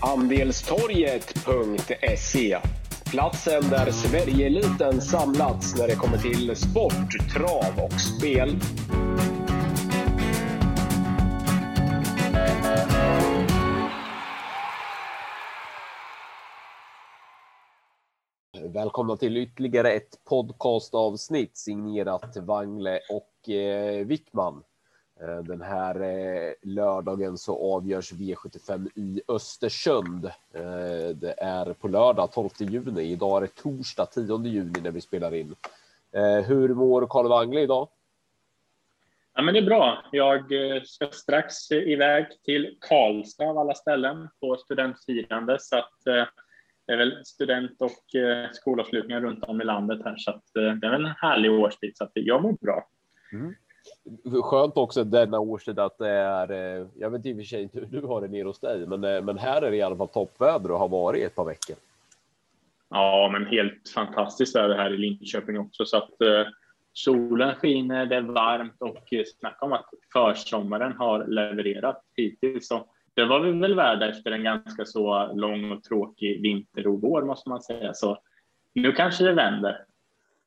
Andelstorget.se Platsen där Sverigeeliten samlats när det kommer till sport, trav och spel. Välkomna till ytterligare ett podcastavsnitt signerat Wangle och eh, Wickman. Eh, den här eh, lördagen så avgörs V75 i Östersund. Eh, det är på lördag 12 juni. Idag är det torsdag 10 juni när vi spelar in. Hur mår Karl Wangle idag? Ja, men det är bra. Jag ska strax iväg till Karlstad av alla ställen på studentfirande så att det är väl student och skolavslutningar runt om i landet här så att det är en härlig årstid så att jag mår bra. Mm skönt också denna årstid att det är, eh, jag vet i och för sig inte hur du har det nere hos dig, men, eh, men här är det i alla fall toppväder och har varit ett par veckor. Ja, men helt fantastiskt väder här i Linköping också så att eh, solen skiner, det är varmt och eh, snacka om att försommaren har levererat hittills. Så det var vi väl värda efter en ganska så lång och tråkig vinter och vår måste man säga. Så nu kanske det vänder.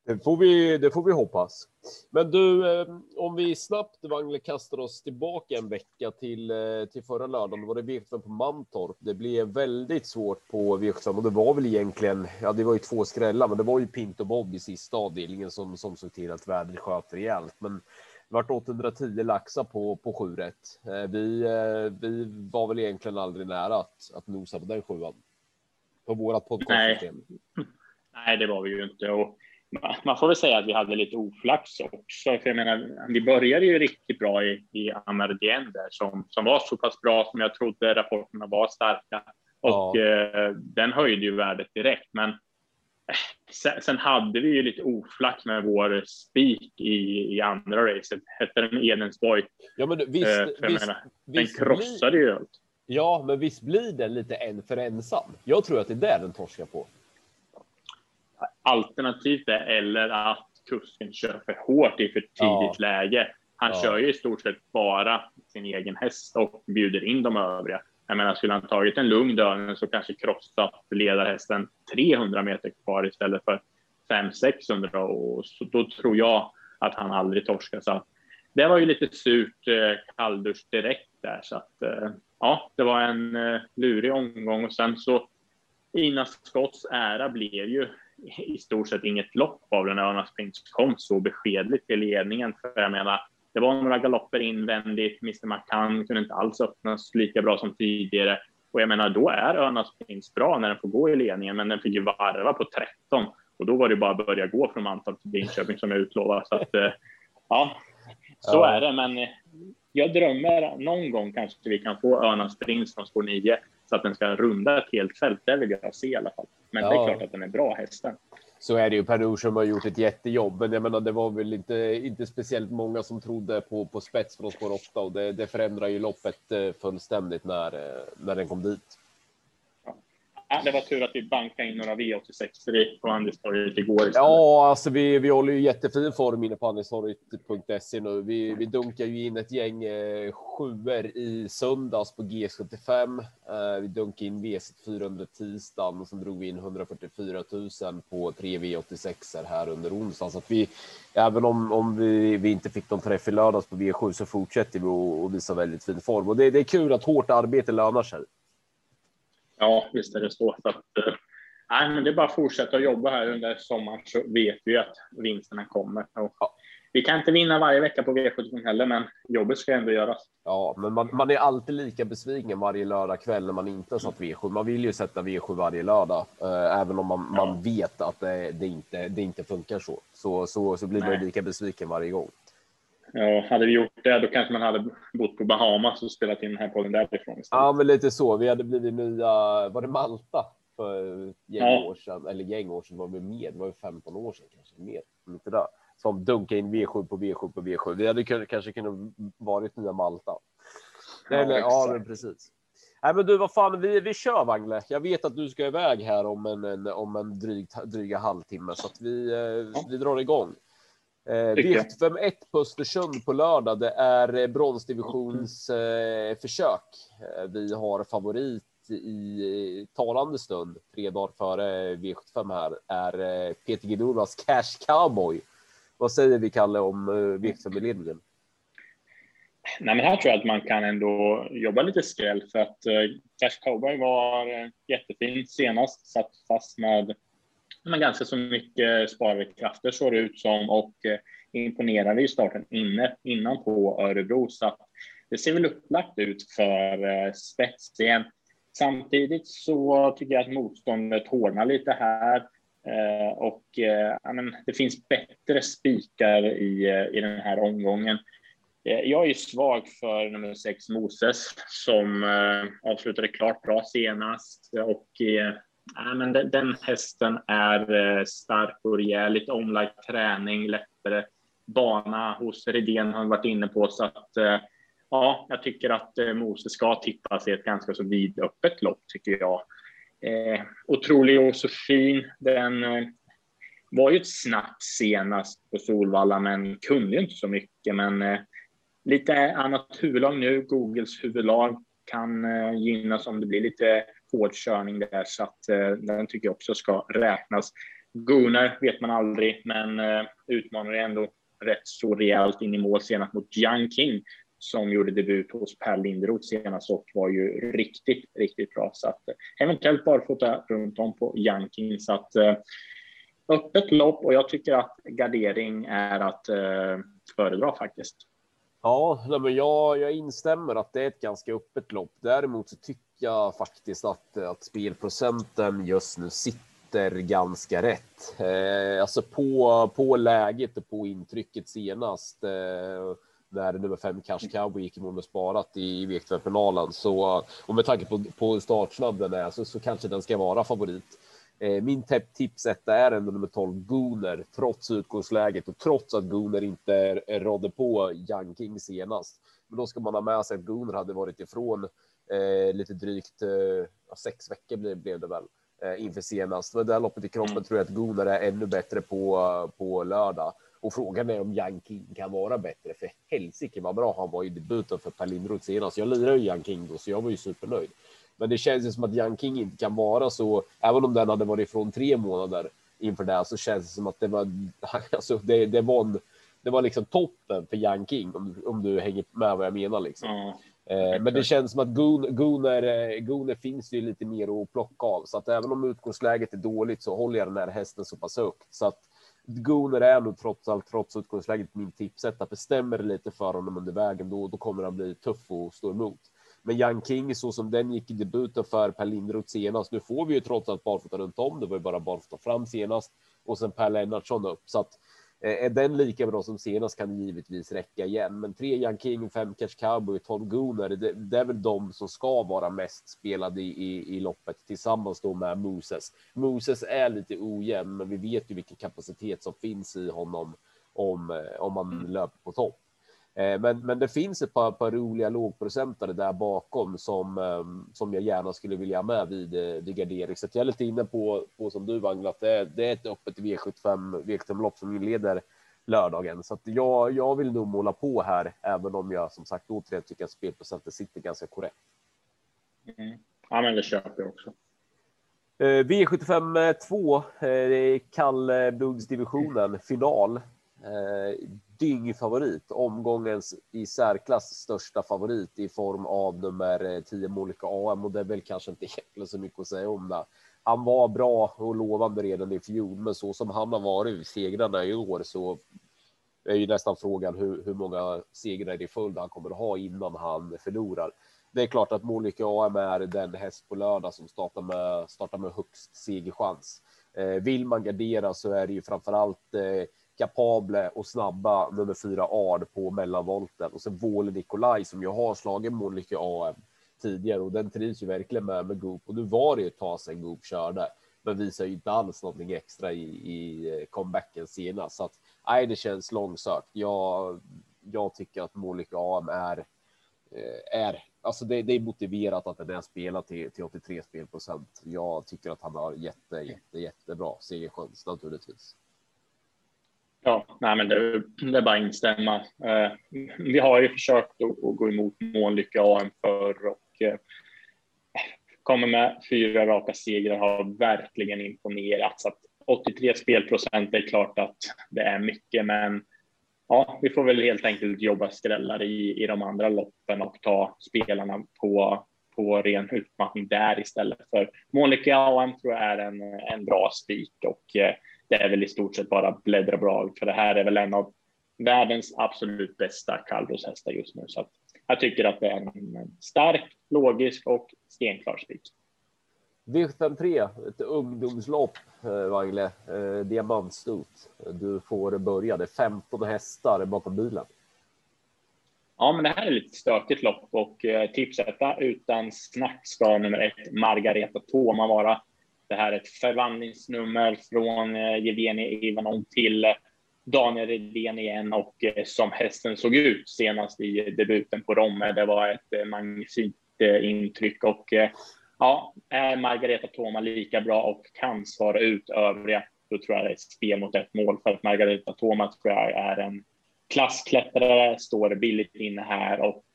Det får vi, det får vi hoppas. Men du, eh, om vi snabbt Wangle kastar oss tillbaka en vecka till, eh, till förra lördagen, var det V75 på Mantorp. Det blev väldigt svårt på V75 och det var väl egentligen, ja det var ju två skrällar, men det var ju Pint och Bob i sista avdelningen som, som såg till att värdet sköt rejält. Men det vart 810 laxar på, på 7 rätt. Eh, vi, vi var väl egentligen aldrig nära att, att nosa på den sjuan. På vårat podcastsystem. Nej. Nej, det var vi ju inte. Och man får väl säga att vi hade lite oflax också. För jag menar, vi började ju riktigt bra i, i Amardien där som, som var så pass bra som jag trodde. Rapporterna var starka och ja. eh, den höjde ju värdet direkt. Men eh, sen, sen, hade vi ju lite oflax med vår spik i, i andra racet. Hette den Edensborg? Ja, men visst, eh, visst, menar, visst den krossade ju allt. Ja, men visst blir den lite en för ensam. Jag tror att det är där den torskar på. Alternativt är eller att kusken kör för hårt i för tidigt ja. läge. Han ja. kör ju i stort sett bara sin egen häst och bjuder in de övriga. Jag menar, skulle han tagit en lugn dörren så kanske krossat ledarhästen 300 meter kvar istället för 500-600 och så då tror jag att han aldrig torskar. Så det var ju lite surt eh, kalldusch direkt där så att eh, ja, det var en eh, lurig omgång och sen så Ina Scotts ära blev ju i stort sett inget lopp av den när Örnas Prince kom så beskedligt till ledningen. För jag menar, det var några galopper invändigt. Mr McCann kunde inte alls öppnas lika bra som tidigare. Och jag menar, då är Örnas Prince bra när den får gå i ledningen, men den fick ju varva på 13 och då var det bara att börja gå från Mantorp till Linköping som jag utlovade. Så att, eh, ja, så ja. är det. Men jag drömmer någon gång kanske vi kan få Örnas Prins från spår 9 så att den ska runda ett helt fält. Det vill jag se i alla fall. Men ja. det är klart att den är bra hästen. Så är det ju. Per Nordström har gjort ett jättejobb, men jag menar, det var väl inte, inte speciellt många som trodde på, på spets från spår 8 och det, det förändrar ju loppet eh, fullständigt när, eh, när den kom dit. Det var tur att vi bankade in några V86 på Anderstorget igår. Istället. Ja, alltså vi, vi håller ju jättefin form inne på andelstorget.se nu. Vi, vi dunkar ju in ett gäng eh, sjuor i söndags på G75. Eh, vi dunkade in V4 under tisdagen och sen drog vi in 144 000 på tre V86 här under onsdagen. Så att vi, även om, om vi, vi inte fick någon träff i lördags på V7 så fortsätter vi att visa väldigt fin form och det, det är kul att hårt arbete lönar sig. Ja, visst är det så. så att, eh, nej, men det är bara att fortsätta jobba här under sommaren så vet vi att vinsterna kommer. Och vi kan inte vinna varje vecka på V75 heller, men jobbet ska ändå göras. Ja, men man, man är alltid lika besviken varje lördag kväll när man inte har satt V7. Man vill ju sätta V7 varje lördag, äh, även om man, ja. man vet att det, det, inte, det inte funkar så. Så, så, så blir man lika besviken varje gång. Ja, hade vi gjort det, då kanske man hade bott på Bahamas och spelat in den här podden därifrån. Istället. Ja, men lite så. Vi hade blivit nya, var det Malta för gäng ja. år sedan? Eller gäng år sedan var vi mer, det var ju 15 år sedan kanske mer. Inte där. Som dunkade in V7 på V7 på V7. Vi hade kanske kunnat varit nya Malta. Ja, Eller, ja men precis. Nej, men du, vad fan, vi, vi kör Wangle. Jag vet att du ska iväg här om en, en om en dryg, dryga halvtimme så att vi, eh, ja. vi drar igång. Eh, V75 på Östersund på lördag. Det är eh, bronsdivisions eh, försök. Eh, vi har favorit i talande stund, tre dagar före V75 här, är Peter Guidunas Cash Cowboy. Vad säger vi, Kalle, om eh, V75-ledningen? Nej, men här tror jag att man kan ändå jobba lite skräll för att Cash Cowboy var jättefin senast, satt fast med, med ganska så mycket sparade krafter såg det ut som och eh, imponerade i starten inne innan på Örebro så att det ser väl upplagt ut för eh, spets igen. Samtidigt så tycker jag att motståndet hårdnar lite här eh, och men, det finns bättre spikar i, i den här omgången. Eh, jag är svag för nummer sex Moses som avslutade klart bra senast och eh, men den, den, hästen är eh, stark och rejäl, lite omlagd träning, lättare bana hos Redén har vi varit inne på så att eh, ja, jag tycker att eh, Moses ska tippas i ett ganska så vidöppet lopp tycker jag. Eh, otrolig Josefin, den eh, var ju ett snack senast på Solvalla men kunde ju inte så mycket men eh, lite annat huvudlag nu. Googles huvudlag kan eh, gynnas om det blir lite hårdkörning där, så att eh, den tycker jag också ska räknas. Gunnar vet man aldrig, men eh, utmanar ändå rätt så rejält in i mål senast mot Young King som gjorde debut hos Per Linderoth senast och var ju riktigt, riktigt bra. Så att eh, eventuellt barfota runt om på Young King. Så att eh, öppet lopp och jag tycker att gardering är att eh, föredra faktiskt. Ja, men jag, jag instämmer att det är ett ganska öppet lopp. Däremot så tycker jag faktiskt att, att spelprocenten just nu sitter ganska rätt. Eh, alltså på, på läget och på intrycket senast eh, när nummer fem Cash Cowboy gick i mål med sparat i, i V75-finalen. Så och med tanke på, på startsnabb den är så, så kanske den ska vara favorit. Eh, min tips är ändå nummer 12 Gooner trots utgångsläget och trots att Gooner inte rådde på Young King senast. Men då ska man ha med sig att Gooner hade varit ifrån eh, lite drygt eh, sex veckor blev, blev det väl eh, inför senast. Med det loppet i kroppen mm. tror jag att Gunner är ännu bättre på, på lördag. Och frågan är om Young King kan vara bättre. För helsike vad bra han var i debuten för Per Lindroth senast. Jag lirar ju Young King då, så jag var ju supernöjd. Men det känns ju som att Young King inte kan vara så, även om den hade varit ifrån tre månader inför det, så känns det som att det var, alltså det, det var en, det var liksom toppen för Young King, om, om du hänger med vad jag menar liksom. Mm. Men det känns som att Gunnar, eh, Gunnar finns det ju lite mer att plocka av, så att även om utgångsläget är dåligt så håller jag den här hästen så pass högt. Så att Gunnar är nog trots allt, trots utgångsläget, min tipsetta. Bestämmer det lite för honom under vägen, då, då kommer han bli tuff att stå emot. Men Young King, så som den gick i debuten för Per Lindroth senast. Nu får vi ju trots allt barfota runt om. Det var ju bara barfota fram senast och sen Per Lennartsson upp så att eh, är den lika bra som senast kan det givetvis räcka igen. Men tre Young King, fem Cash Cowboy, tolv Gunnar. Det, det, är väl de som ska vara mest spelade i, i, i loppet tillsammans då med Moses. Moses är lite ojämn, men vi vet ju vilken kapacitet som finns i honom om, eh, om man mm. löper på topp. Eh, men, men det finns ett par, par roliga lågprocentare där bakom som, ehm, som jag gärna skulle vilja ha med vid, eh, vid gardering. Så jag är lite inne på, på som du Wangla, att det är, det är ett öppet V75 V75-lopp som inleder lördagen. Så att jag, jag vill nog måla på här, även om jag som sagt återigen tycker att spelprocenten sitter ganska korrekt. Mm. Ja, men det köper jag också. Eh, V75 2, kallblodsdivisionen, final Eh, dyngfavorit, omgångens i särklass största favorit i form av nummer eh, 10 Monica AM och det är väl kanske inte egentligen så mycket att säga om det. Han var bra och lovande redan i fjol, men så som han har varit i segrarna i år så är ju nästan frågan hur, hur många segrar i följd han kommer att ha innan han förlorar. Det är klart att Monica AM är den häst på lördag som startar med, startar med högst segerchans. Eh, vill man gardera så är det ju framför allt eh, kapabla och snabba nummer fyra Ard på mellanvolten och sen Våle Nikolaj som ju har slagit Monica AM tidigare och den trivs ju verkligen med med Goop och nu var det ju ett tag sedan Goop körde men visar ju inte alls någonting extra i, i eh, comebacken senast så att nej, det känns långsökt. Jag, jag tycker att Monica AM är eh, är alltså det, det, är motiverat att den är spelad till, till 83 spelprocent. Jag tycker att han har jätte, jätte, jättebra segerchans naturligtvis. Ja, nej, men det, det är bara att instämma. Eh, vi har ju försökt att, att gå emot Månlycke AM förr och eh, kommer med fyra raka segrar har verkligen imponerat. Så att 83 spelprocent är klart att det är mycket, men ja, vi får väl helt enkelt jobba skrällar i, i de andra loppen och ta spelarna på, på ren utmattning där istället för Månlycke AM tror jag är en, en bra spik och eh, det är väl i stort sett bara bläddra bra för det här är väl en av världens absolut bästa kallblodshästar just nu. Så jag tycker att det är en stark, logisk och stenklar spik. V73, ett ungdomslopp, eh, Wangle, eh, diamantstot. Du får börja. Det är 15 hästar bakom bilen. Ja, men det här är lite stökigt lopp och eh, tipsetta utan snack ska nummer ett Margareta Toma vara. Det här är ett förvandlingsnummer från eh, Jevgenij Ivanov till eh, Daniel Redén igen och eh, som hästen såg ut senast i debuten på Romme. Det var ett magnifikt intryck och ja, är Margareta Thoma lika bra och kan svara ut övriga, då tror jag det är ett spel mot ett mål för att Margareta Thoma tror jag är en klassklättrare, står billigt inne här och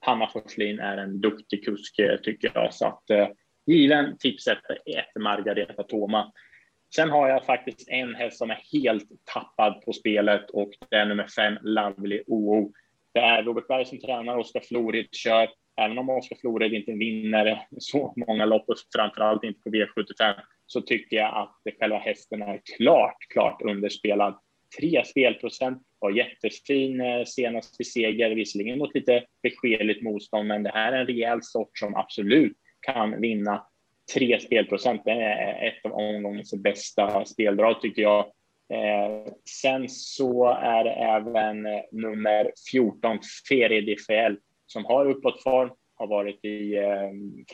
Hanna Forslin är en duktig kusk tycker jag. Så att eh, given tipset ett Margareta Toma. Sen har jag faktiskt en häst som är helt tappad på spelet och det är nummer fem Lovely OO. Det är Robert Berg som tränar, Oskar Florid kör. Även om Oskar Florid inte vinner så många lopp och framförallt inte på V75 så tycker jag att själva hästen är klart, klart underspelad. Tre spelprocent var jättefin eh, senast vid seger, visserligen mot lite beskedligt motstånd, men det här är en rejäl sort som absolut kan vinna tre spelprocent. Det är ett av omgångens bästa speldrag tycker jag. Eh, sen så är det även nummer 14, Ferie DFL, som har uppåtform, har varit i eh,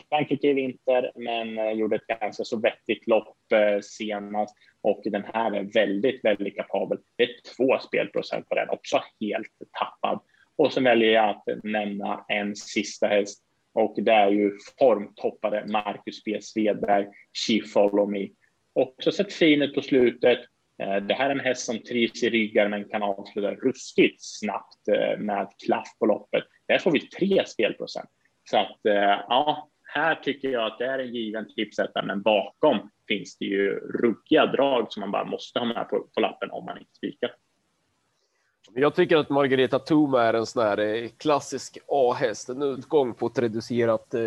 Frankrike i vinter, men eh, gjorde ett ganska så vettigt lopp eh, senast och den här är väldigt, väldigt kapabel. Det är två spelprocent på den, också helt tappad. Och så väljer jag att nämna en sista häst och det är ju formtoppade Marcus B. Svedberg, She Follow Me. Också sett fin ut på slutet. Eh, det här är en häst som trivs i ryggar men kan avsluta ruskigt snabbt eh, med klaff på loppet. Där får vi tre spelprocent. Så att eh, ja, här tycker jag att det är en given tipsetta, men bakom finns det ju ruggiga drag som man bara måste ha med på, på lappen om man inte spikar. Jag tycker att Margareta Thoma är en sån här eh, klassisk A-häst, en utgång på ett reducerat eh,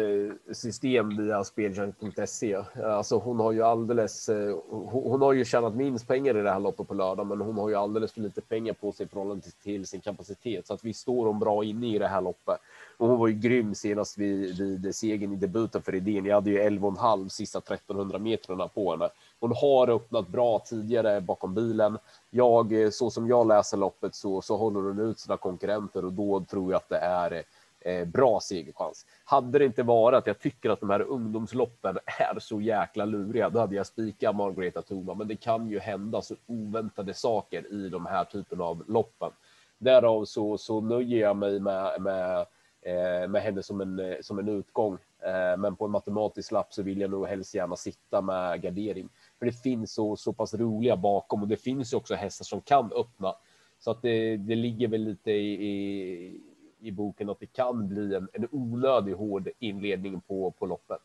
system via speltjänst.se. Alltså hon har ju alldeles, eh, hon har ju tjänat minst pengar i det här loppet på lördag, men hon har ju alldeles för lite pengar på sig i förhållande till sin kapacitet, så att vi står hon bra inne i det här loppet. Och hon var ju grym senast vid, vid segern i debuten för idén. Jag hade ju 11,5 sista 1300 metrarna på henne. Hon har öppnat bra tidigare bakom bilen. Jag, eh, så som jag läser loppet så, så håller hon ut sina konkurrenter och då tror jag att det är eh, bra segerchans. Hade det inte varit att jag tycker att de här ungdomsloppen är så jäkla luriga, då hade jag spikat Margareta Thoma. Men det kan ju hända så oväntade saker i de här typen av loppen. Därav så, så nöjer jag mig med, med eh, med henne som en, som en utgång. Eh, men på en matematisk lapp så vill jag nog helst gärna sitta med gardering. För det finns så, så pass roliga bakom och det finns ju också hästar som kan öppna. Så att det, det ligger väl lite i, i, i, boken att det kan bli en, en onödig hård inledning på, på loppet.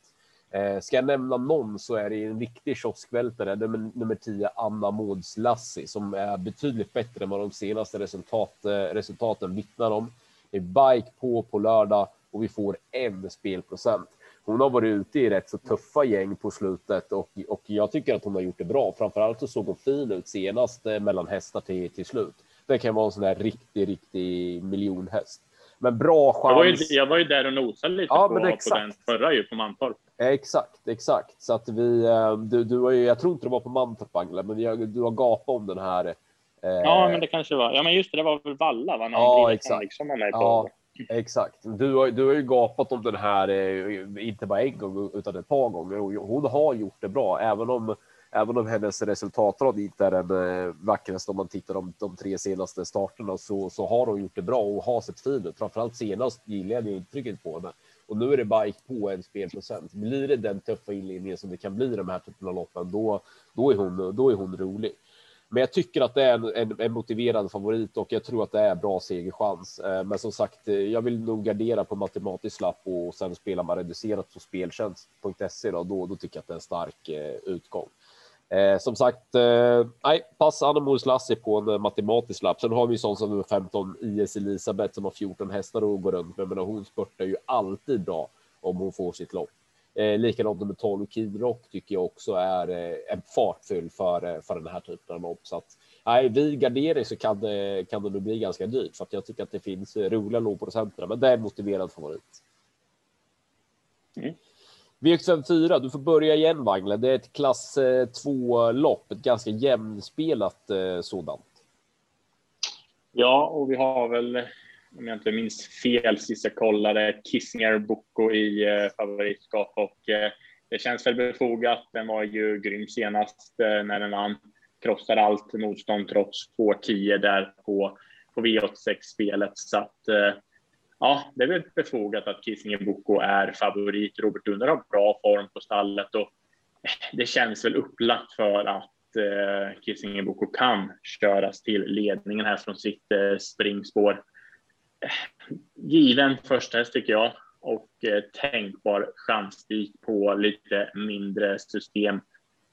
Eh, ska jag nämna någon så är det en riktig kioskvältare, nummer, nummer 10, Anna Måds Lassi, som är betydligt bättre än vad de senaste resultat, eh, resultaten vittnar om. Det är bike på på lördag och vi får en spelprocent. Hon har varit ute i rätt så tuffa gäng på slutet och, och jag tycker att hon har gjort det bra. Framförallt så såg hon fin ut senast eh, mellan hästar till, till slut. Det kan vara en sån där riktig, riktig miljonhäst. Men bra chans. Jag var ju, jag var ju där och nosade lite ja, på, på den förra ju på Mantorp. Exakt, exakt. Så att vi, eh, du, du var ju, jag tror inte det var på Mantorp, Angela, men har, du har gapat om den här Ja, eh, men det kanske var. Ja, men just det, det var väl Valla, va? När ja, exakt. Liksom. Ja, exakt. Du har, du har ju gapat om den här, eh, inte bara en gång, utan ett par gånger. Och hon har gjort det bra, även om, även om hennes resultatrad inte är den eh, vackraste om man tittar de, de tre senaste starterna så, så har hon gjort det bra och har sett fin ut. Framförallt senast gillade jag intrycket på henne. Och nu är det bike på en spelprocent. Blir det den tuffa inledningen som det kan bli i de här typen av loppen, då, då, är hon, då är hon rolig. Men jag tycker att det är en, en, en, motiverad favorit och jag tror att det är bra segerchans. Eh, men som sagt, eh, jag vill nog gardera på matematisk lapp och sen spelar man reducerat på speltjänst.se då, då, då tycker jag att det är en stark eh, utgång. Eh, som sagt, eh, nej, pass Animals Lassie på en matematisk lapp. Sen har vi sån som nummer 15 IS Elisabeth som har 14 hästar och går runt med, men hon spurtar ju alltid bra om hon får sitt lopp. Eh, likadant nummer 12 Kid Rock tycker jag också är eh, en fartfylld för, eh, för den här typen av lopp. Så att nej, vid gardering så kan det, kan det bli ganska dyrt för att jag tycker att det finns eh, roliga lågprocenterna, men det är motiverad favorit. Mm. V754, du får börja igen Wangle. Det är ett klass 2 lopp, ett ganska jämnspelat eh, sådant. Ja, och vi har väl om jag inte minns fel sist jag kollade, Kissinger Boko i eh, favoritskap och eh, det känns väl befogat. Den var ju grym senast eh, när den vann. Krossade allt motstånd trots 2-10 där på, på V86-spelet. Så att eh, ja, det är väl befogat att Kissinger Boko är favorit. Robert Dunder har bra form på stallet och eh, det känns väl upplagt för att eh, Kissinger Boko kan köras till ledningen här från sitt eh, springspår given första häst tycker jag och eh, tänkbar chansspik på lite mindre system.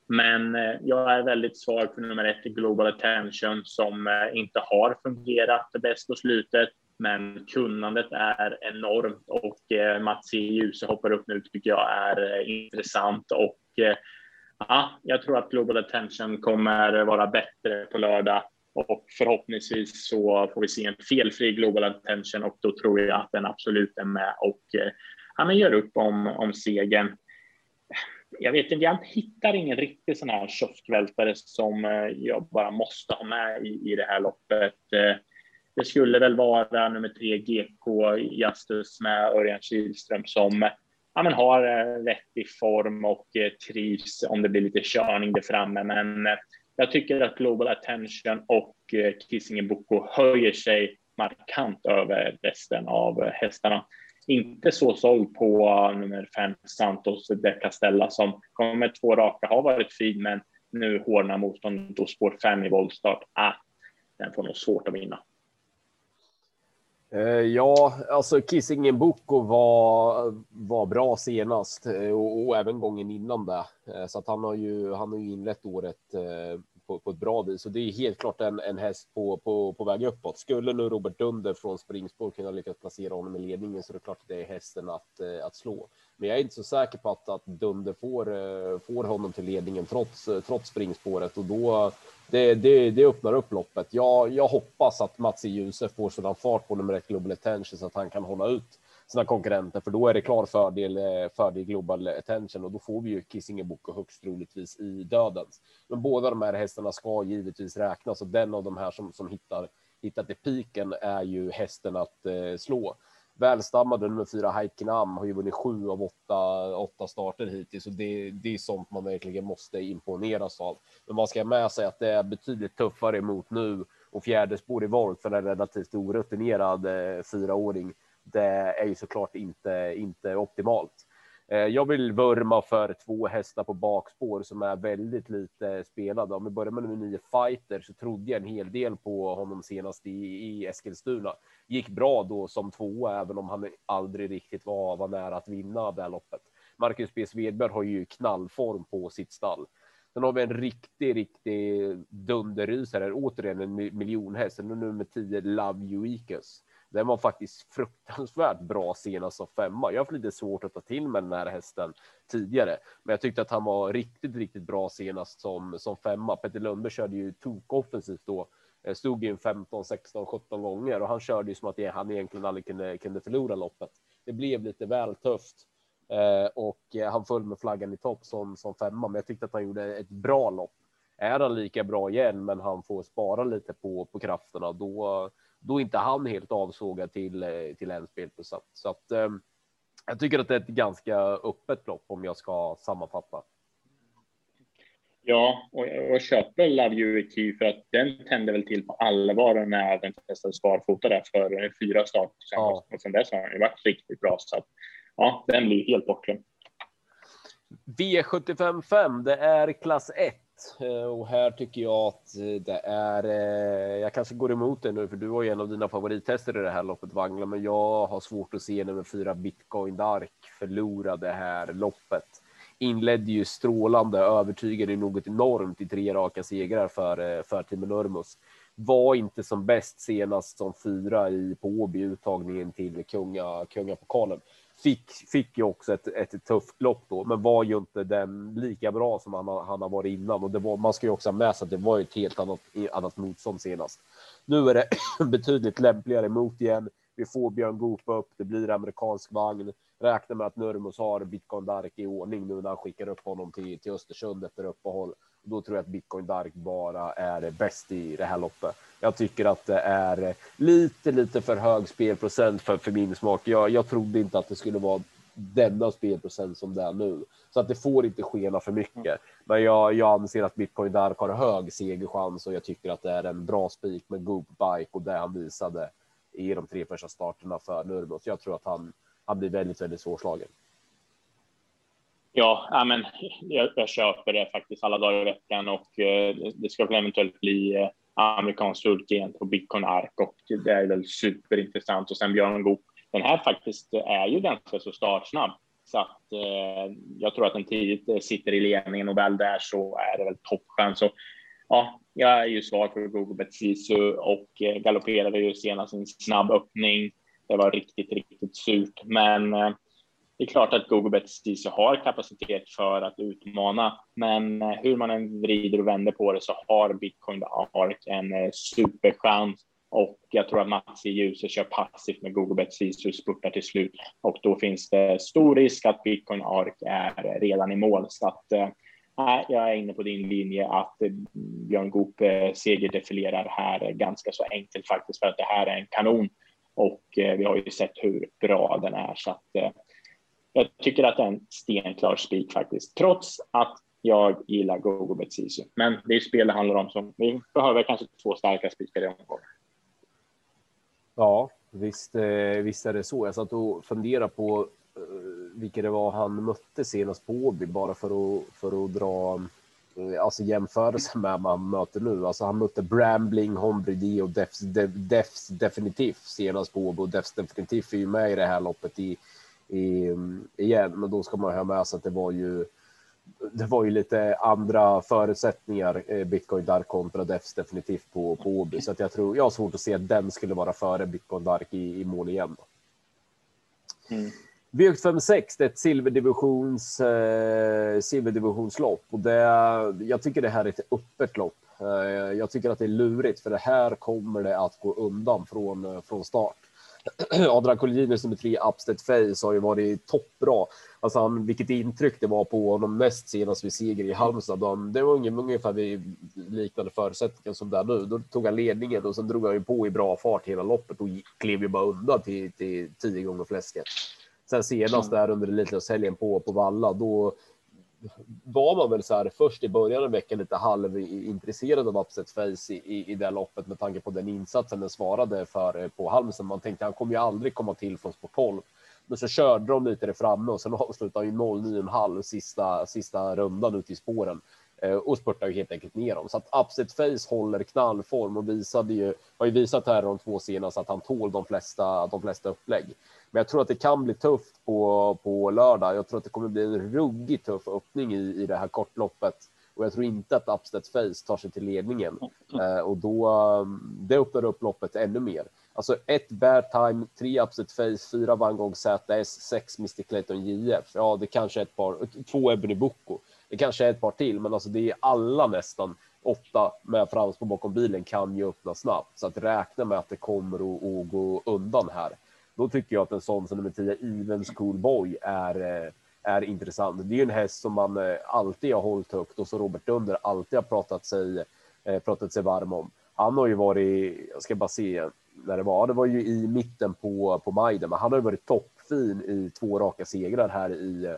Men eh, jag är väldigt svag för nummer ett Global Attention som eh, inte har fungerat bäst på slutet. Men kunnandet är enormt och eh, Mats C. Djuse hoppar upp nu tycker jag är eh, intressant och eh, ja, jag tror att Global Attention kommer vara bättre på lördag och förhoppningsvis så får vi se en felfri Global Attention och då tror jag att den absolut är med och eh, ja, men gör upp om, om segern. Jag vet inte, jag hittar ingen riktig sån här kioskvältare som eh, jag bara måste ha med i, i det här loppet. Eh, det skulle väl vara nummer tre GK Justus med Örjan Kihlström som ja, men har eh, rätt i form och eh, trivs om det blir lite körning där framme. Men eh, jag tycker att Global Attention och eh, Kissinger Boko höjer sig markant över resten av eh, hästarna. Inte så såld på eh, nummer fem Santos de Castella som kommer med två raka har varit fin, men nu hårdnar motståndet och spår fem i voltstart. Ah, den får nog svårt att vinna. Eh, ja, alltså Kissingen Boko var, var bra senast eh, och, och, även gången innan det. Eh, så att han har ju, han har ju inlett året på, på ett bra vis Så det är helt klart en, en häst på, på, på väg uppåt. Skulle nu Robert Dunder från springspår kunna lyckas placera honom i ledningen så är det klart att det är hästen att, att slå. Men jag är inte så säker på att, att Dunder får, får honom till ledningen trots, trots springspåret och då det, det, det öppnar upp loppet. Jag, jag hoppas att Mats e. Djuse får sådan fart på nummer ett Global Attention så att han kan hålla ut sina konkurrenter, för då är det klar fördel, eh, fördel Global Attention och då får vi ju Kissingebok och högst troligtvis i dödens. Men båda de här hästarna ska givetvis räknas och den av de här som, som hittar hittat i piken är ju hästen att eh, slå välstammade nummer fyra Haikinam har ju vunnit sju av åtta, åtta starter hittills och det, det är sånt man verkligen måste imponeras av. Men man ska ha med sig att det är betydligt tuffare emot nu och fjärde spår i volt för en relativt orutinerad eh, fyraåring. Det är ju såklart inte, inte optimalt. Eh, jag vill vurma för två hästar på bakspår som är väldigt lite spelade. Om vi börjar med nummer nio Fighter så trodde jag en hel del på honom senast i, i Eskilstuna. Gick bra då som tvåa, även om han aldrig riktigt var, var nära att vinna det här loppet. Marcus B. Svedberg har ju knallform på sitt stall. Sen har vi en riktig, riktig dunderrysare, återigen en miljonhäst, nummer 10 Love You Icus. Den var faktiskt fruktansvärt bra senast som femma. Jag har haft lite svårt att ta till mig den här hästen tidigare, men jag tyckte att han var riktigt, riktigt bra senast som som femma. Petter Lundberg körde ju tok offensivt då, eh, stod ju 15, 16, 17 gånger och han körde ju som att han egentligen aldrig kunde, kunde förlora loppet. Det blev lite väl tufft eh, och eh, han föll med flaggan i topp som som femma, men jag tyckte att han gjorde ett bra lopp. Är han lika bra igen, men han får spara lite på på krafterna, då då är inte han helt avsågad till eh, till en spelprocent. Så att eh, jag tycker att det är ett ganska öppet lopp om jag ska sammanfatta. Ja, och jag köper Love You Key för att den tände väl till på allvar när den testades barfota där för fyra starter sen. Ja. Och sen dess har den varit riktigt bra så att ja, den blir helt bortglömd. V75 5, det är klass 1 eh, Eh, och här tycker jag att eh, det är. Eh, jag kanske går emot dig nu, för du var ju en av dina favorithästar i det här loppet, Vangla, men jag har svårt att se nummer fyra Bitcoin Dark förlora det här loppet. Inledde ju strålande, övertygade något enormt i tre raka segrar för för Team Nurmos. Var inte som bäst senast som fyra i på Åby uttagningen till kunga kungapokalen fick, fick ju också ett, ett tufft lopp då, men var ju inte den lika bra som han, han har varit innan. Och det var, man ska ju också ha med sig att det var ett helt annat, annat motstånd senast. Nu är det betydligt lämpligare mot igen. Vi får Björn Goop upp, det blir amerikansk vagn. Räkna med att Nurmos har Bitcoin Dark i ordning nu när han skickar upp honom till, till Östersund efter uppehåll. Då tror jag att Bitcoin Dark bara är bäst i det här loppet. Jag tycker att det är lite, lite för hög spelprocent för, för min smak. Jag, jag trodde inte att det skulle vara denna spelprocent som det är nu. Så att det får inte skena för mycket. Men jag, jag anser att Bitcoin Dark har hög segerchans och jag tycker att det är en bra spik med Goop Bike och det han visade i de tre första starterna för Nurmos. Jag tror att han, han blir väldigt, väldigt svårslagen. Ja, amen, jag, jag köper det faktiskt alla dagar i veckan och eh, det ska väl eventuellt bli eh, amerikansk igen på Bitcoin Ark och det är väl superintressant. Och sen Björn Goop, den här faktiskt är ju ganska så startsnabb. Så att eh, jag tror att den tidigt eh, sitter i ledningen och väl där så är det väl toppchans. Så ja, jag är ju svag för Google Betsisu och eh, galopperade ju senast en snabb öppning. Det var riktigt, riktigt surt, men eh, det är klart att Googlebet Stise har kapacitet för att utmana, men eh, hur man än vrider och vänder på det så har Bitcoin Ark en eh, superchans. Och jag tror att Mats i ljuset kör passivt med Googlebet Stise spurtar till slut. Och då finns det stor risk att Bitcoin Ark är eh, redan i mål. Så att äh, jag är inne på din linje att Björn Goop segerdefilerar här ganska så enkelt faktiskt för att det här är en kanon. Och vi har ju sett hur bra den är. Så att jag tycker att det är en stenklar spik faktiskt, trots att jag gillar Gogo Betsisu. Men det är spel det handlar om, så vi behöver kanske två starka spikar i omgången. Ja, visst, eh, visst är det så. Jag satt och funderade på eh, vilka det var han mötte senast på Åby, bara för att, för att dra eh, alltså jämförelsen med vad han möter nu. Alltså han mötte Brambling, Hombridi och Defs, Defs definitivt senast på Åby och Defs definitivt är ju med i det här loppet i i, igen. Men då ska man ha med sig att det var ju det var ju lite andra förutsättningar, eh, Bitcoin Dark kontra Defs definitivt på, på Åby. Så att jag tror, jag har svårt att se att den skulle vara före Bitcoin Dark i, i mål igen. Mm. V856, det är ett silverdivisions, eh, silverdivisionslopp och det, jag tycker det här är ett öppet lopp. Eh, jag tycker att det är lurigt för det här kommer det att gå undan från, eh, från start. Adrian Colgjinius nummer tre, Upstead Face, har ju varit toppbra. Alltså han, vilket intryck det var på honom näst senast vid seger i Halmstad. De, det var ungefär vid liknande förutsättningar som där nu. Då tog han ledningen och sen drog han ju på i bra fart hela loppet och klev ju bara undan till, till tio gånger fläsket. Sen senast där under Elitloppshelgen på, på Valla, då var man väl så här först i början av veckan lite halvintresserad av Upset Face i, i, i det loppet med tanke på den insatsen den svarade för eh, på Halmstad. Man tänkte han kommer ju aldrig komma till från sport 12. Men så körde de lite där framme och sen avslutade han ju 09,5 sista sista rundan ute i spåren Eh, och spurtade ju helt enkelt ner dem. Så att Upset Face håller knallform och visade ju, har ju visat här de två senaste att han tål de flesta, de flesta upplägg. Men jag tror att det kan bli tufft på, på lördag. Jag tror att det kommer bli en ruggigt tuff öppning i, i det här kortloppet. Och jag tror inte att Upstead Face tar sig till ledningen. Eh, och då, eh, det öppnar upp loppet ännu mer. Alltså ett Bear Time, tre Upstead Face, fyra Van Gogh ZS, sex Mr Clayton JF. Ja, det kanske är ett par, två Ebony Boko. Det kanske är ett par till, men alltså det är alla nästan åtta med framspår bakom bilen kan ju öppna snabbt. Så att räkna med att det kommer att, att gå undan här då tycker jag att en sån som nummer 10, Even Schoolboy, är, eh, är intressant. Det är ju en häst som man eh, alltid har hållit högt och som Robert Dunder alltid har pratat sig, eh, pratat sig varm om. Han har ju varit, jag ska bara se när det var, det var ju i mitten på, på maj, men han har ju varit toppfin i två raka segrar här i,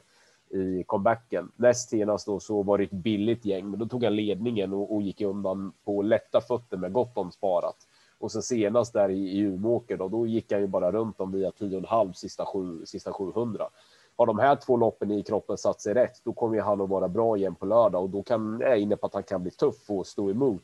i comebacken. Näst senast då så var det ett billigt gäng, men då tog han ledningen och, och gick undan på lätta fötter med gott om sparat. Och sen senast där i, i Umeåker då, då gick han ju bara runt om via 10,5 sista, sju, sista 700. har de här två loppen i kroppen satt sig rätt, då kommer han att vara bra igen på lördag och då kan, är jag inne på att han kan bli tuff och stå emot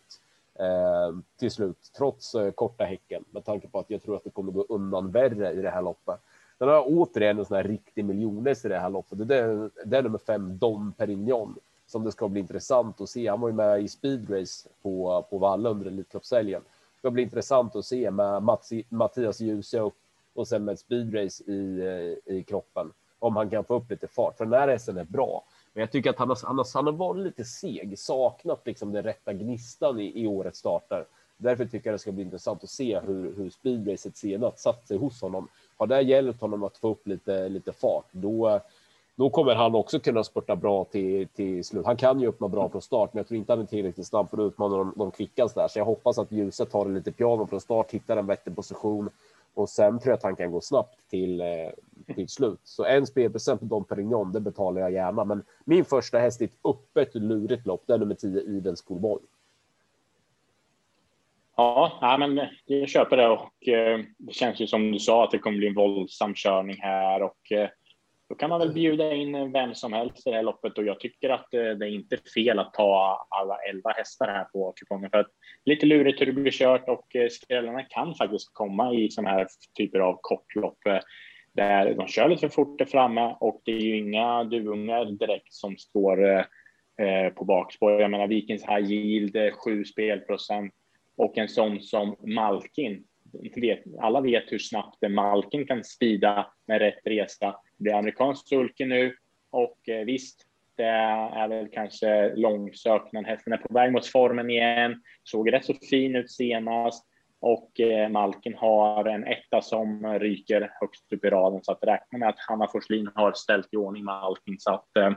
eh, till slut, trots eh, korta häcken, med tanke på att jag tror att det kommer gå undan värre i det här loppet. Sen har återigen en sån här riktig miljoners i det här loppet. Det är, det är nummer fem, Dom Perignon, som det ska bli intressant att se. Han var ju med i speedrace på, på Valla under Elitloppshelgen. Det ska bli intressant att se med Mats, Mattias Djuse upp och sen med ett speedrace i, eh, i kroppen. Om han kan få upp lite fart, för den här hästen är bra. Men jag tycker att han har, han har, han har varit lite seg, saknat liksom den rätta gnistan i, i årets starter. Därför tycker jag det ska bli intressant att se hur, hur speedracet senast satt sig hos honom. Har det hjälpt honom att få upp lite, lite fart, då, då kommer han också kunna spurta bra till, till slut. Han kan ju öppna bra från start, men jag tror inte han är tillräckligt snabb för att utmana de, de kvickaste där. Så jag hoppas att ljuset tar det lite piano från start, hittar en vettig position och sen tror jag att han kan gå snabbt till, eh, till slut. Så en spelprocent på Dom Perignon, det betalar jag gärna. Men min första häst i ett öppet lurigt lopp, det är nummer 10 Idens Schoolboy. Ja, men jag köper det och eh, det känns ju som du sa att det kommer bli en våldsam körning här och eh, då kan man väl bjuda in vem som helst i det här loppet och jag tycker att eh, det är inte fel att ta alla elva hästar här på kupongen för att lite lurigt hur det blir kört och eh, skrällarna kan faktiskt komma i sådana här typer av kortlopp eh, där de kör lite för fort där framme och det är ju inga duvungar direkt som står på bakspår. Jag menar Vikings High Yield, 7 spelprocent och en sån som Malkin. Alla vet hur snabbt Malkin kan spida med rätt resa. Det är amerikansk sulke nu och eh, visst, det är väl kanske långsökt, men hästen är på väg mot formen igen. Såg rätt så fin ut senast och eh, Malkin har en etta som ryker högst upp i raden så att räkna med att Hanna Forslin har ställt i ordning Malkin så att eh,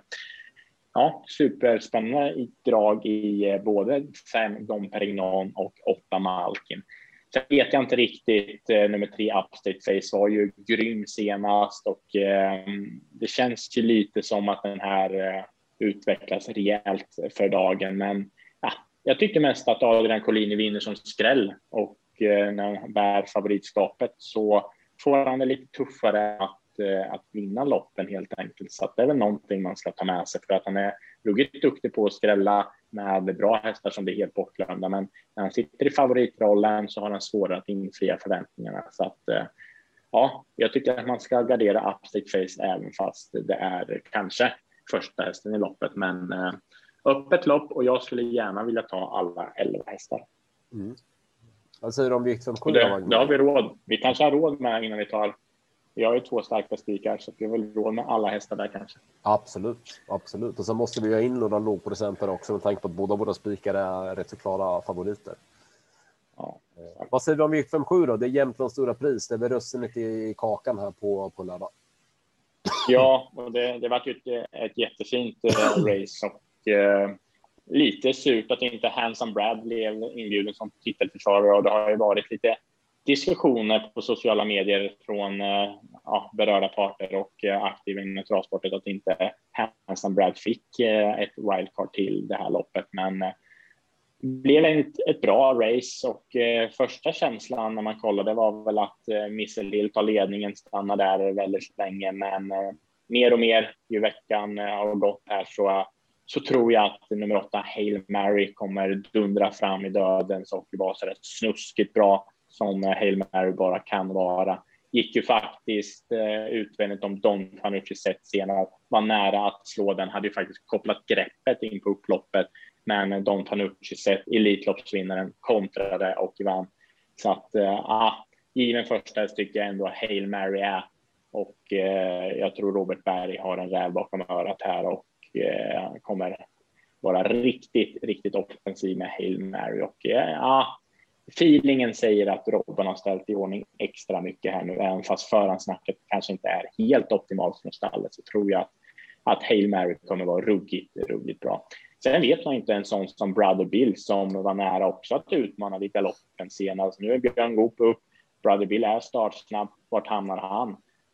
ja, superspännande drag i eh, både fem Dom Perignon och åtta Malkin. Sen vet jag inte riktigt. Eh, nummer tre Upstate Face var ju grym senast och eh, det känns ju lite som att den här eh, utvecklas rejält för dagen. Men ja, jag tycker mest att Adrian Collini vinner som skräll och Eh, när han bär favoritskapet så får han det lite tuffare att, eh, att vinna loppen helt enkelt. Så det är väl någonting man ska ta med sig för att han är ruggigt duktig på att skrälla med bra hästar som blir helt bortglömda. Men när han sitter i favoritrollen så har han svårare att infria förväntningarna. Så att, eh, ja, jag tycker att man ska gardera Upstate Face även fast det är kanske första hästen i loppet. Men öppet lopp och jag skulle gärna vilja ta alla elva hästar. Mm. Vad säger du om viktfunktion? Det, det har vi råd. Vi kanske har råd med innan vi tar. Vi har ju två starka spikar så vi har väl råd med alla hästar där kanske. Absolut, absolut. Och så måste vi ha in några lågprocentare också med tanke på att båda våra spikar är rätt så klara favoriter. Ja, eh, vad säger vi om V57 då? Det är Jämtlands stora pris. Det är väl russinet i kakan här på, på lördag. Ja, och det, det var ju ett, ett jättefint äh, race och äh, lite surt att inte Handsome Brad blev inbjuden som titelförsvarare och det har ju varit lite diskussioner på sociala medier från eh, ja, berörda parter och eh, aktiva inom travsportet att inte Handsome Brad fick eh, ett wildcard till det här loppet. Men det blev ett, ett bra race och första känslan när man kollade var väl att eh, Missel tar ledningen, stannar där väldigt länge, men mer och mer ju veckan har gått här så så tror jag att nummer åtta, Hail Mary, kommer dundra fram i dödens och vara ett snuskigt bra som Hail Mary bara kan vara. Gick ju faktiskt eh, utvändigt om Don Fanucci sett senare, var nära att slå den, hade ju faktiskt kopplat greppet in på upploppet, men Don Fanucci sett Elitloppsvinnaren kontrade och vann. Så att, eh, given första tycker jag ändå Hail Mary är. Och eh, jag tror Robert Berg har en räv bakom örat här och Eh, kommer vara riktigt, riktigt offensiv med Hail Mary. Och eh, ja, feelingen säger att Robban har ställt i ordning extra mycket här nu, även fast förhandsnacket kanske inte är helt optimalt från stallet så tror jag att, att Hail Mary kommer vara ruggigt, ruggigt bra. Sen vet man inte en sån som Brother Bill som var nära också att utmana vid galoppen senast. Nu är Björn Goop upp. Brother Bill är startsnabb. Vart hamnar han?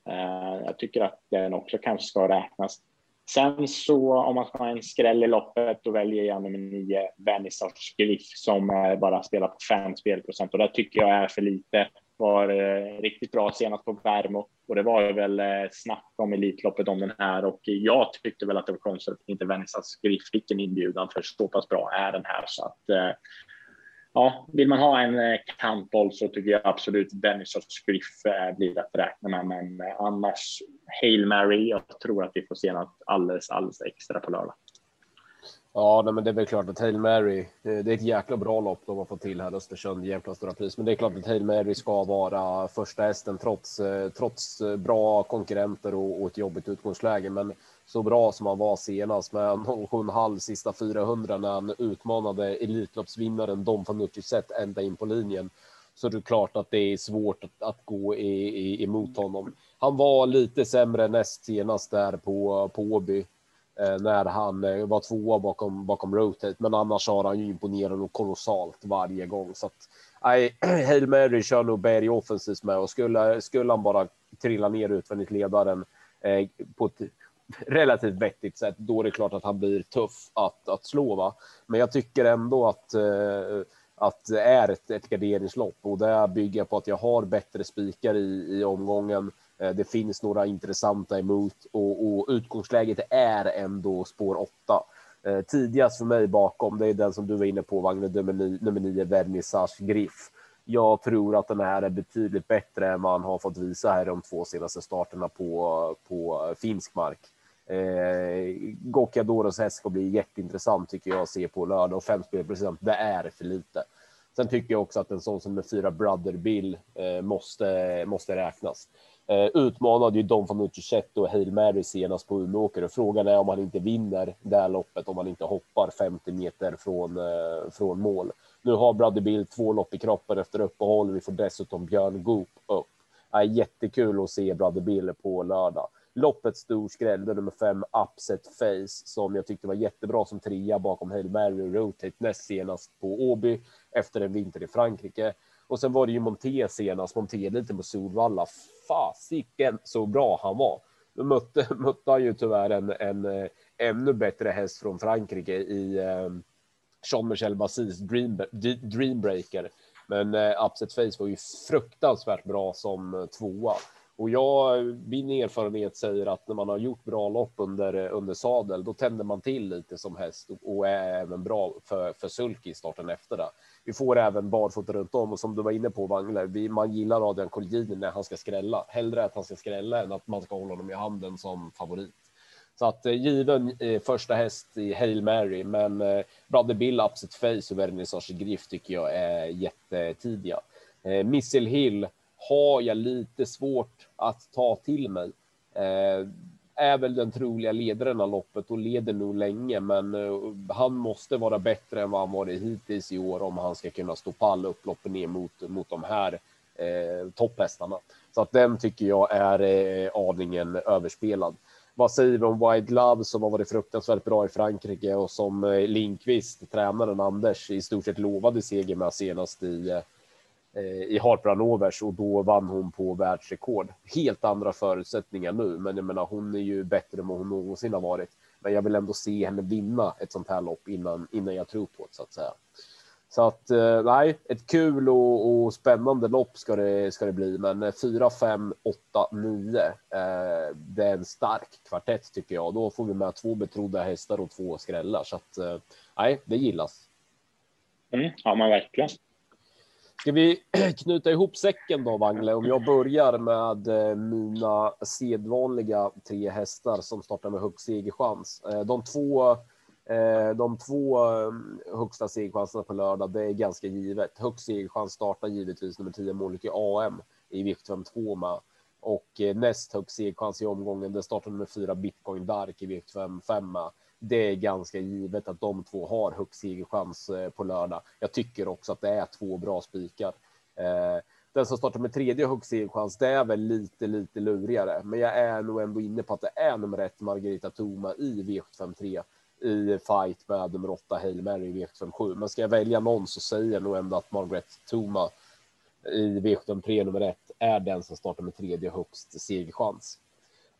Uh, jag tycker att den också kanske ska räknas. Sen så om man ska ha en skräll i loppet, då väljer jag nummer nio, Vernissage Griff, som bara spelar på 5 spelprocent. Och det tycker jag är för lite. var eh, riktigt bra senast på Värmo. Och det var väl eh, snack om Elitloppet om den här. Och jag tyckte väl att det var konstigt att inte Vernissage Griff fick en inbjudan för så pass bra är den här. Så att eh, ja, vill man ha en eh, kantboll så tycker jag absolut Dennis och Skriff blir att räkna med, men eh, annars Hail Mary. Jag tror att vi får se något alldeles, alldeles extra på lördag. Ja, nej, men det är väl klart att Hail Mary, det är ett jäkla bra lopp de har fått till här Östersund, Jämtlands Stora Pris. Men det är klart att Hail Mary ska vara första hästen trots, eh, trots bra konkurrenter och, och ett jobbigt utgångsläge. Men så bra som han var senast med 07,5 sista 400 när han utmanade Elitloppsvinnaren Dom van sett ända in på linjen. Så det är klart att det är svårt att, att gå i, i, emot honom. Han var lite sämre näst senast där på, på Åby eh, när han eh, var tvåa bakom, bakom Rotate, men annars har han ju imponerat och kolossalt varje gång. Så att, nej, Hail Mary kör nog Berg offensivt med och skulle, skulle han bara trilla ner utvändigt ledaren eh, på ett relativt vettigt sätt, då är det klart att han blir tuff att, att slå. Va? Men jag tycker ändå att, eh, att det är ett, ett garderingslopp och det bygger på att jag har bättre spikar i, i omgången. Eh, det finns några intressanta emot och, och utgångsläget är ändå spår 8. Eh, tidigast för mig bakom, det är den som du var inne på, Wagner, nummer 9, Vernissage Griff. Jag tror att den här är betydligt bättre än man har fått visa här de två senaste starterna på, på finsk mark. Eh, Gocciadoros häst ska bli jätteintressant tycker jag att se på lördag och fem spelprocent, det är för lite. Sen tycker jag också att en sån som med fyra Brother Bill eh, måste, måste räknas. Eh, utmanade ju Don Fanucci och Hail Mary senast på Umeåker och frågan är om han inte vinner det här loppet om han inte hoppar 50 meter från, eh, från mål. Nu har Brother Bill två lopp i kroppen efter uppehåll. Vi får dessutom Björn Goop upp. Eh, jättekul att se Brother Bill på lördag loppets stor skräll, nummer fem Upset Face, som jag tyckte var jättebra som trea bakom Hail Mary och Rotate näst senast på Åby efter en vinter i Frankrike. Och sen var det ju Monté senast, Monté lite på Solvalla. Fasiken så bra han var. Nu mötte, mötte han ju tyvärr en, en, eh, ännu bättre häst från Frankrike i eh, Jean-Michel Bassis Dream, Dreambreaker. Men eh, Upset Face var ju fruktansvärt bra som eh, tvåa. Och jag, min erfarenhet säger att när man har gjort bra lopp under, under sadel, då tänder man till lite som häst och är även bra för, för sulky i starten efter det. Vi får även barfota runt om och som du var inne på Wangler, vi, man gillar Adrian Colgjini när han ska skrälla. Hellre att han ska skrälla än att man ska hålla honom i handen som favorit. Så att eh, given eh, första häst i Hail Mary, men eh, Brother Bill, Upset Face och Vernissage Griff tycker jag är jättetidiga. Eh, Missile Hill har jag lite svårt att ta till mig. Eh, är väl den troliga ledaren av loppet och leder nog länge, men eh, han måste vara bättre än vad han varit hittills i år om han ska kunna stå pall upploppen ner mot, mot de här eh, topphästarna. Så att den tycker jag är eh, aningen överspelad. Vad säger vi om White Love som har varit fruktansvärt bra i Frankrike och som eh, Linkvist, tränaren Anders, i stort sett lovade seger med senast i Eh, Eh, i Harper Lovers och då vann hon på världsrekord. Helt andra förutsättningar nu, men jag menar, hon är ju bättre än vad hon någonsin har varit. Men jag vill ändå se henne vinna ett sånt här lopp innan, innan jag tror på det så att säga. Så att eh, nej, ett kul och, och, spännande lopp ska det, ska det bli. Men 4, 5, 8, 9. Eh, det är en stark kvartett tycker jag. Då får vi med två betrodda hästar och två skrällar. Så att eh, nej, det gillas. Mm, ja, men verkligen. Ska vi knyta ihop säcken då, Wangle? Om jag börjar med eh, mina sedvanliga tre hästar som startar med högst segerchans. Eh, de två, eh, de två högsta segerchanserna på lördag, det är ganska givet. Högst segerchans startar givetvis nummer 10 Molike AM i vikt 52 med och näst högst segerchans i omgången, det startar nummer 4 Bitcoin Dark i vikt 55 med det är ganska givet att de två har högst segerchans eh, på lördag. Jag tycker också att det är två bra spikar. Eh, den som startar med tredje högst segerchans, det är väl lite, lite lurigare, men jag är nog ändå inne på att det är nummer ett Margareta Toma i V753 i fight med nummer åtta Hail Mary i V757. Men ska jag välja någon så säger jag nog ändå att Margaret Toma i V753 nummer ett är den som startar med tredje högst segerchans.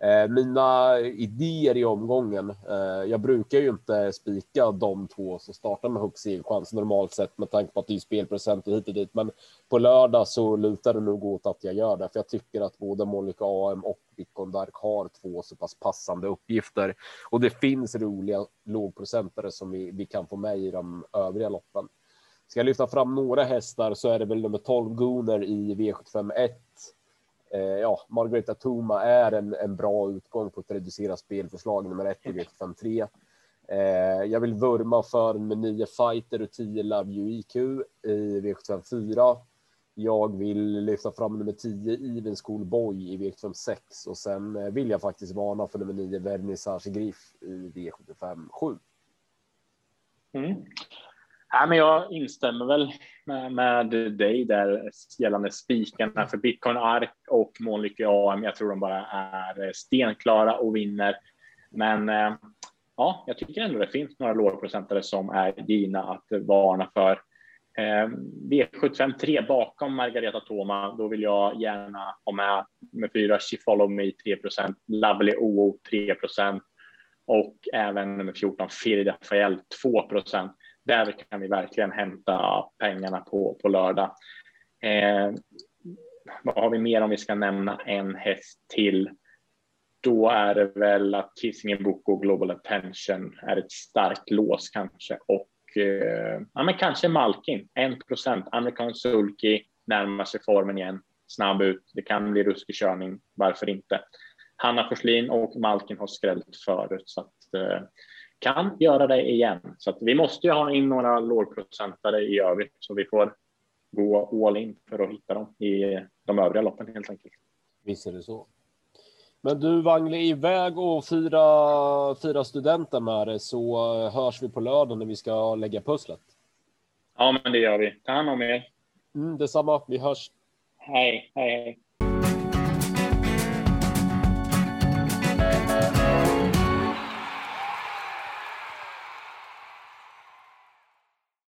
Eh, mina idéer i omgången. Eh, jag brukar ju inte spika de två som startar med högst segerchans normalt sett med tanke på att det är spelprocent och hit och dit. Men på lördag så lutar det nog åt att jag gör det, för jag tycker att både Monica AM och Bitcoin Dark har två så pass passande uppgifter och det finns roliga lågprocentare som vi, vi kan få med i de övriga loppen. Ska jag lyfta fram några hästar så är det väl nummer 12 Gooner i V75 1 ja, Margareta Tuma är en, en bra utgång på ett reducerat spelförslag nummer ett i V753. Eh, jag vill vurma för med nio fighter och 10 Love You IQ i V754. Jag vill lyfta fram nummer 10 Even School Boy i V756 och sen eh, vill jag faktiskt varna för nummer 9 Vernissage Griff i V75 7. Mm. Ja, men jag instämmer väl med, med dig där gällande spikarna för Bitcoin Ark och Månlykke AM. Jag tror de bara är stenklara och vinner. Men eh, ja, jag tycker ändå det finns några lågprocentare som är givna att varna för. Eh, V75 3 bakom Margareta Toma, då vill jag gärna ha med med fyra She Follow Me 3 Lovely OO 3% och även nummer 14 Firi Fael 2 där kan vi verkligen hämta pengarna på, på lördag. Eh, vad har vi mer om vi ska nämna en häst till? Då är det väl att Kissingen Book och Global Attention är ett starkt lås kanske och eh, ja, men kanske Malkin 1 procent. American Sulky närmar sig formen igen. Snabb ut. Det kan bli ruskig körning. Varför inte? Hanna Forslin och Malkin har skrällt förut så att eh, kan göra det igen. Så att vi måste ju ha in några lågprocentare i övrigt så vi får gå all in för att hitta dem i de övriga loppen helt enkelt. Visst är det så. Men du Wangle, iväg och fira, fira studenten med dig så hörs vi på lördag när vi ska lägga pusslet. Ja, men det gör vi. Ta hand om er. Mm, detsamma. Vi hörs. Hej, hej, hej.